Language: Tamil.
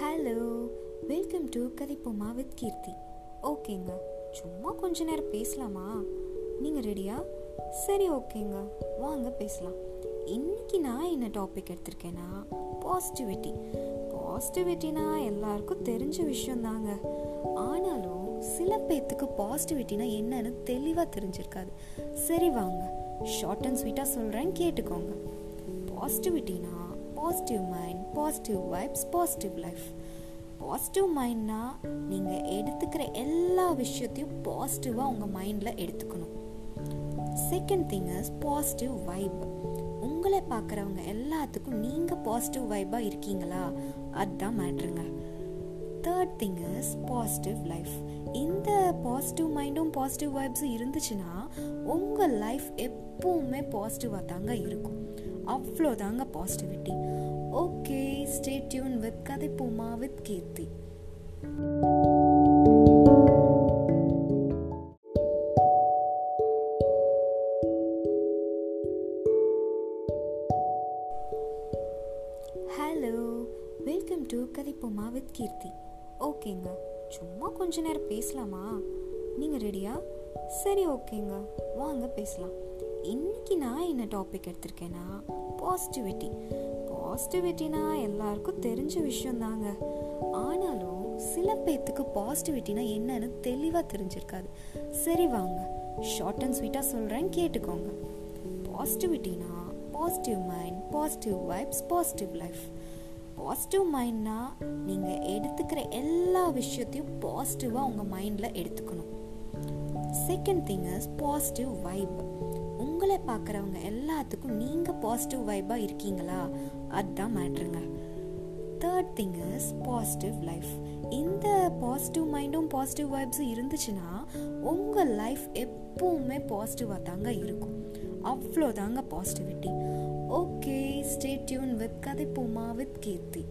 Hello welcome to Kathaippoma with Keerthi. ஓகேங்க. சும்மா கொஞ்ச நேரம் பேசலாமா? நீங்கள் ரெடியா சரி ஓகேங்க. வாங்க பேசலாம். இன்னைக்கு நான் என்ன டாபிக் எடுத்திருக்கேன்னா பாசிட்டிவிட்டி பாசிட்டிவிட்டினா எல்லாருக்கும் தெரிஞ்ச விஷயந்தாங்க ஆனாலும் சில பேர்த்துக்கு பாசிட்டிவிட்டினா என்னன்னு தெளிவாக தெரிஞ்சிருக்காது. சரி வாங்க. ஷார்ட் அண்ட் ஸ்வீட்டாக சொல்கிறேன் கேட்டுக்கோங்க. பாசிட்டிவிட்டினா positive mind positive vibes positive life positive மைண்ட்னா நீங்கள் எடுத்துக்கிற எல்லா விஷயத்தையும் பாசிட்டிவாக உங்கள் மைண்டில் எடுத்துக்கணும். Second thing is positive vibe உங்களை பார்க்குறவங்க எல்லாத்துக்கும் நீங்கள் பாசிட்டிவ் வைப்பாக இருக்கீங்களா? அதுதான் மேட்ருங்க third thing is positive life இந்த பாசிட்டிவ் மைண்டும் பாசிட்டிவ் வைப்ஸும் இருந்துச்சுன்னா உங்கள் லைஃப் எப்பவுமே பாசிட்டிவாக தாங்க இருக்கும். அவ்வளோதாங்க positivity okay stay tuned with Kathaippoma with Keerthi. Hello welcome to Puma with Keerthi. ஓகேங்க சும்மா கொஞ்ச நேரம் பேசலாமா? நீங்கள் ரெடியா சரி ஓகேங்க வாங்க பேசலாம். இன்னைக்கு நான் என்ன டாபிக் எடுத்திருக்கேன்னா பாசிட்டிவிட்டி பாசிட்டிவிட்டினா எல்லாருக்கும் தெரிஞ்ச விஷயம் தாங்க ஆனாலும் சில பேர்த்துக்கு பாசிட்டிவிட்டினா என்னன்னு தெளிவாக தெரிஞ்சிருக்காது. சரி வாங்க. ஷார்ட் அண்ட் ஸ்வீட்டாக சொல்கிறேன் கேட்டுக்கோங்க. பாசிட்டிவிட்டினா positive mind positive vibes positive life positive மைண்ட்னா நீங்கள் எடுத்துக்கிற எல்லா விஷயத்தையும் பாசிட்டிவாக உங்கள் மைண்டில் எடுத்துக்கணும். Second thing is positive vibe உங்களை பார்க்குறவங்க எல்லாத்துக்கும் நீங்கள் பாசிட்டிவ் வைப்பாக இருக்கீங்களா? அதுதான் மேட்ருங்க third thing is positive life இந்த பாசிட்டிவ் மைண்டும் பாசிட்டிவ் வைப்ஸும் இருந்துச்சுன்னா உங்கள் லைஃப் எப்பவுமே பாசிட்டிவாக தாங்க இருக்கும். அவ்வளோதாங்க positivity okay stay tuned with Kathaippoma with Keerthi.